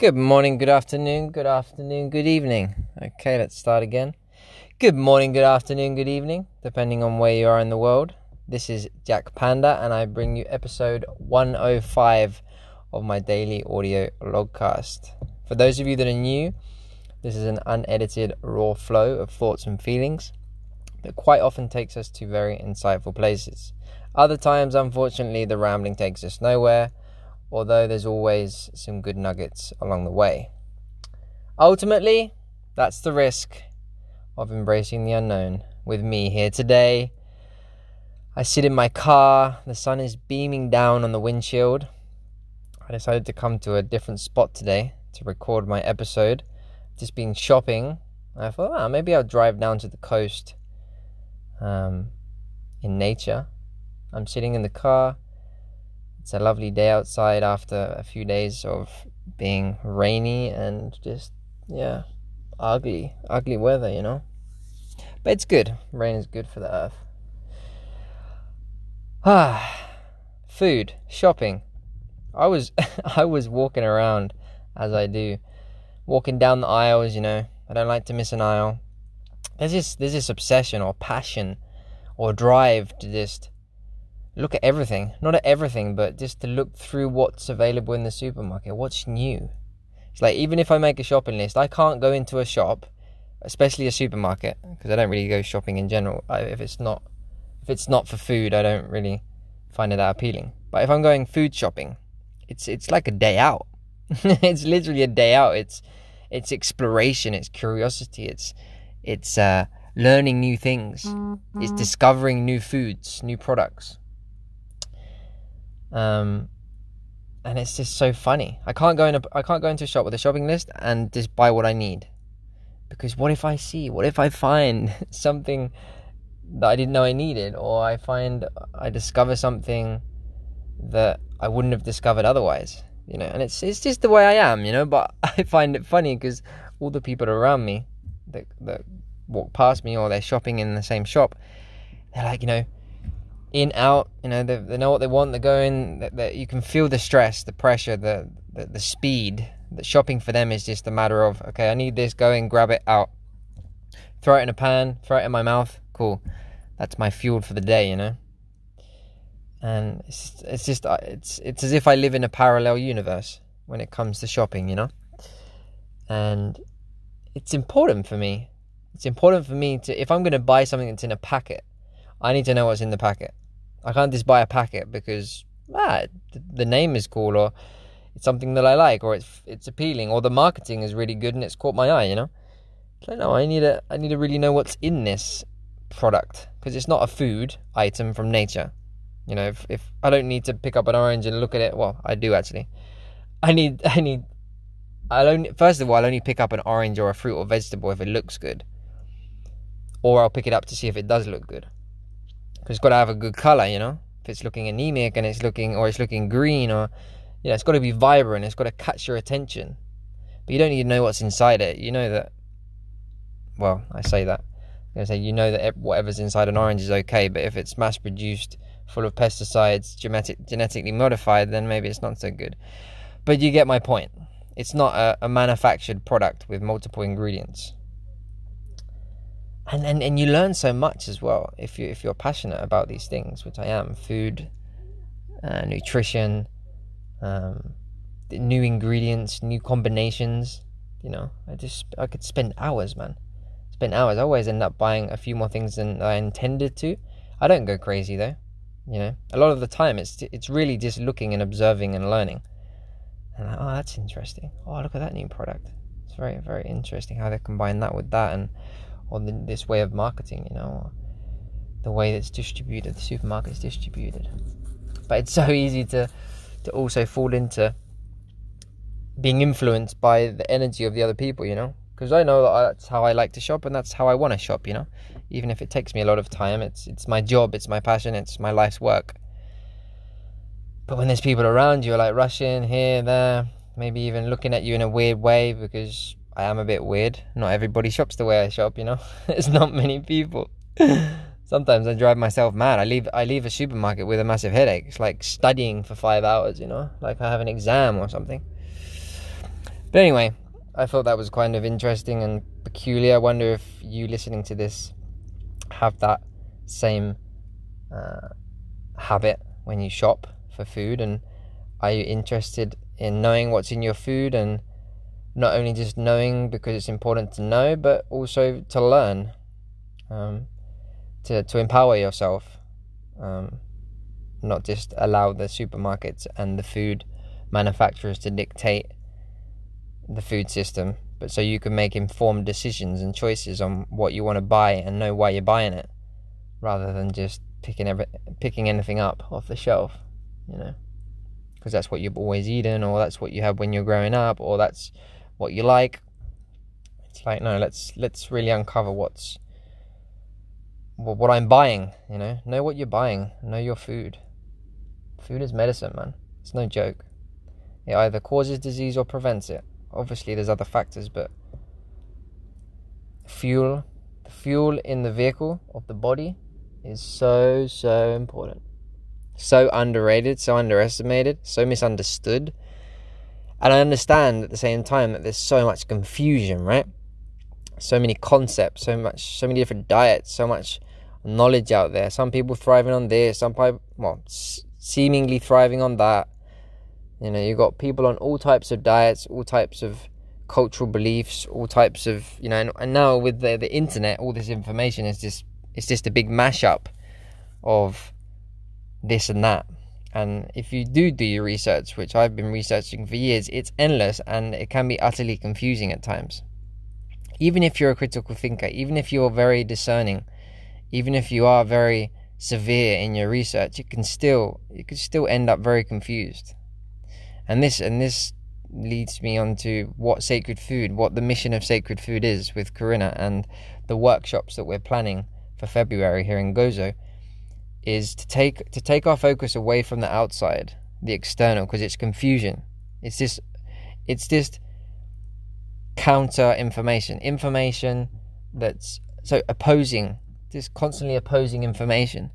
Good morning, good afternoon, good afternoon, good evening. Okay, let's start again. Good morning, good afternoon, good evening, depending on where you are in the world. This is Jack Panda, and I bring you episode 105 of my daily audio logcast. For those of you that are new, this is an unedited, raw flow of thoughts and feelings that quite often takes us to very insightful places. Other times, unfortunately, the rambling takes us nowhere, although there's always some good nuggets along the way. Ultimately, that's the risk of embracing the unknown. With me here today, I sit in my car, the sun is beaming down on the windshield. I decided to come to a different spot today to record my episode. Just been shopping. I thought, oh, maybe I'll drive down to the coast um, in nature I'm sitting in the car. It's a lovely day outside after a few days of being rainy and just, yeah, ugly, ugly weather, you know? But it's good. Rain is good for the earth. Ah, food, shopping. I was I was walking around as I do, walking down the aisles, you know. I don't like to miss an aisle. There's this there's this obsession or passion or drive to just look at everything. Not at everything, but just to look through what's available in the supermarket, what's new. It's like even if I make a shopping list, I can't go into a shop, especially a supermarket, because I don't really go shopping in general. I, if it's not if it's not for food, I don't really find it that appealing. But if I'm going food shopping, it's it's like a day out. it's literally a day out. It's it's exploration, it's curiosity, it's it's uh, learning new things, it's discovering new foods, new products. Um, and it's just so funny. I can't go in a, I can't go into a shop with a shopping list and just buy what I need. Because what if I see? What if I find something that I didn't know I needed or I find I discover something that I wouldn't have discovered otherwise, you know? And it's it's just the way I am, you know, but I find it funny because all the people around me that that walk past me or they're shopping in the same shop, they're like, you know, in out you know they, they know what they want they're going that, you can feel the stress the pressure the, the the speed. That shopping for them is just a matter of okay i need this go and grab it out. Throw it in a pan throw it in my mouth cool. That's my fuel for the day you know? And it's it's just uh, it's it's as if i live in a parallel universe when it comes to shopping you know? And it's important for me. It's important for me to if i'm going to buy something that's in a packet I need to know what's in the packet. I can't just buy a packet because ah, the name is cool or it's something that I like or it's it's appealing or the marketing is really good and it's caught my eye. You know, so no, I need to I need to really know what's in this product because it's not a food item from nature. You know, if if I don't need to pick up an orange and look at it, well, I do actually. I need I need. I'll only first of all I'll only pick up an orange or a fruit or vegetable if it looks good, or I'll pick it up to see if it does look good it's got to have a good color, you know. If it's looking anemic and it's looking, or it's looking green, or yeah, it's got to be vibrant. It's got to catch your attention. But you don't need to know what's inside it. You know that. Well, I say that. I'm gonna say you know that whatever's inside an orange is okay, but if it's mass produced, full of pesticides, genetic, genetically modified, then maybe it's not so good. But you get my point. It's not a, a manufactured product with multiple ingredients and, and and you learn so much as well if you if you're passionate about these things, which I am, food, uh, nutrition, um, new ingredients, new combinations. You know, I just I could spend hours, man. Spend hours. I always end up buying a few more things than I intended to. I don't go crazy though. You know, a lot of the time it's it's really just looking and observing and learning. And like, oh, that's interesting. Oh, look at that new product. It's very very interesting how they combine that with that and or the, this way of marketing, you know, the way that's distributed, the supermarket's distributed. But it's so easy to to also fall into being influenced by the energy of the other people, you know, because I know that that's how I like to shop and that's how I want to shop, you know, even if it takes me a lot of time. It's it's my job, it's my passion, it's my life's work. But when there's people around you, like rushing here, there, maybe even looking at you in a weird way because I am a bit weird. Not everybody shops the way I shop, you know. it's not many people. Sometimes I drive myself mad. I leave I leave a supermarket with a massive headache. It's like studying for five hours, you know, like I have an exam or something. But anyway, I thought that was kind of interesting and peculiar. I wonder if you listening to this have that same uh, habit when you shop for food and are you interested in knowing what's in your food and not only just knowing because it's important to know but also to learn um, to, to empower yourself um, not just allow the supermarkets and the food manufacturers to dictate the food system but so you can make informed decisions and choices on what you want to buy and know why you're buying it rather than just picking every, picking anything up off the shelf you know? Because that's what you've always eaten or that's what you had when you're growing up or that's what you like. It's like no let's let's really uncover what's what I'm buying you know? Know what you're buying. Know your food. Food is medicine man. It's no joke. It either causes disease or prevents it. Obviously there's other factors but fuel the fuel in the vehicle of the body is so so important. So underrated, so underestimated, so misunderstood. And I understand at the same time that there's so much confusion, right? So many concepts, so much, so many different diets, so much knowledge out there. Some people thriving on this, some people, well, seemingly thriving on that. You know, you've got people on all types of diets, all types of cultural beliefs, all types of, you know, and, and now with the the internet, all this information is just it's just a big mashup of this and that. And if you do do your research, which I've been researching for years, it's endless and it can be utterly confusing at times. Even if you're a critical thinker, even if you're very discerning, even if you are very severe in your research, it can still you can still end up very confused. And this and this leads me on to what sacred food, what the mission of sacred food is with Corinna and the workshops that we're planning for February here in Gozo is to take to take our focus away from the outside, the external, because it's confusion. It's just it's just counter information, information that's so opposing, just constantly opposing information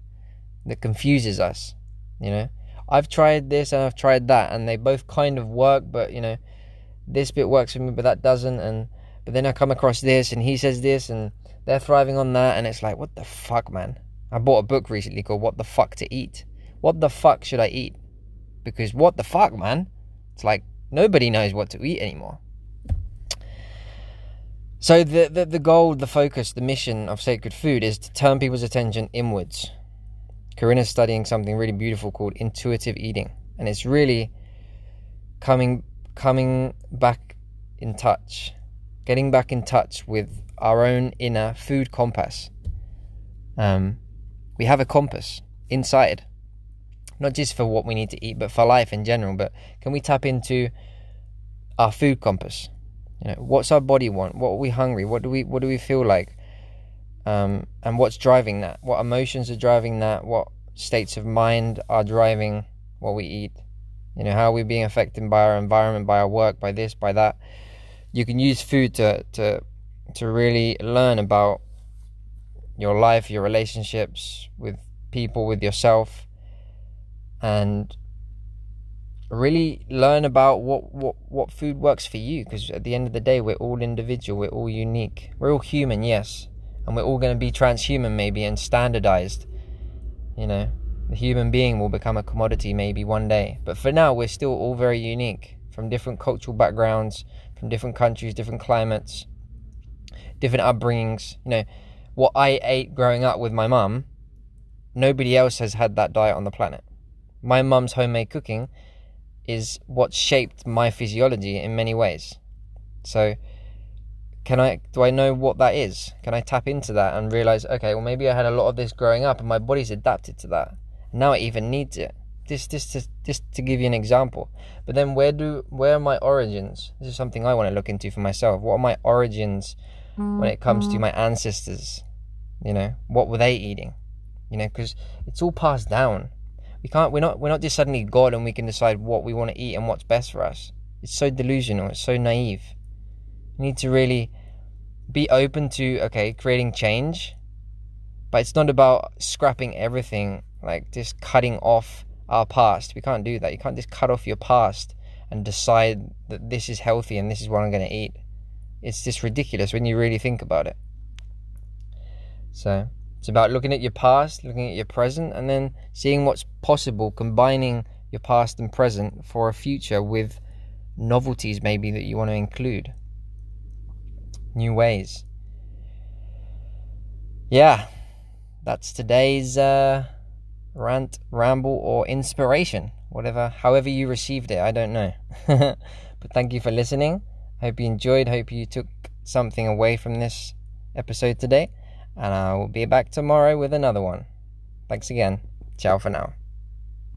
that confuses us. You know, I've tried this and I've tried that, and they both kind of work, but you know, this bit works for me, but that doesn't, and but then I come across this, and he says this, and they're thriving on that, and it's like, what the fuck, man? I bought a book recently called What the Fuck to Eat. What the fuck should I eat? Because what the fuck, man? It's like nobody knows what to eat anymore. So the, the, the goal, the focus, the mission of sacred food is to turn people's attention inwards. Corinna's studying something really beautiful called intuitive eating. And it's really coming coming back in touch, getting back in touch with our own inner food compass. Um, we have a compass inside, not just for what we need to eat, but for life in general. But can we tap into our food compass? You know, what's our body want? What are we hungry? What do we what do we feel like? Um, and what's driving that? What emotions are driving that? What states of mind are driving what we eat? You know, how are we being affected by our environment, by our work, by this, by that? You can use food to to to really learn about your life, your relationships with people, with yourself, and really learn about what, what, what food works for you. Because at the end of the day, we're all individual, we're all unique, we're all human, yes, and we're all going to be transhuman, maybe, and standardized. You know, the human being will become a commodity maybe one day, but for now, we're still all very unique from different cultural backgrounds, from different countries, different climates, different upbringings. You know, what I ate growing up with my mum, nobody else has had that diet on the planet. My mum's homemade cooking is what shaped my physiology in many ways. So, can I do I know what that is? Can I tap into that and realize, okay, well maybe I had a lot of this growing up and my body's adapted to that. Now it even needs it. Just just to, just to give you an example. But then where do where are my origins? This is something I want to look into for myself. What are my origins when it comes to mm-hmm. my ancestors? You know, what were they eating? You know, because it's all passed down. We can't. We're not. We're not just suddenly God and we can decide what we want to eat and what's best for us. It's so delusional. It's so naive. We need to really be open to okay creating change, but it's not about scrapping everything like just cutting off our past. We can't do that. You can't just cut off your past and decide that this is healthy and this is what I'm going to eat. It's just ridiculous when you really think about it. So, it's about looking at your past, looking at your present, and then seeing what's possible, combining your past and present for a future with novelties maybe that you want to include. New ways. Yeah, that's today's uh, rant, ramble, or inspiration. Whatever, however you received it, I don't know. but thank you for listening. Hope you enjoyed. Hope you took something away from this episode today. And I will be back tomorrow with another one. Thanks again. Ciao for now.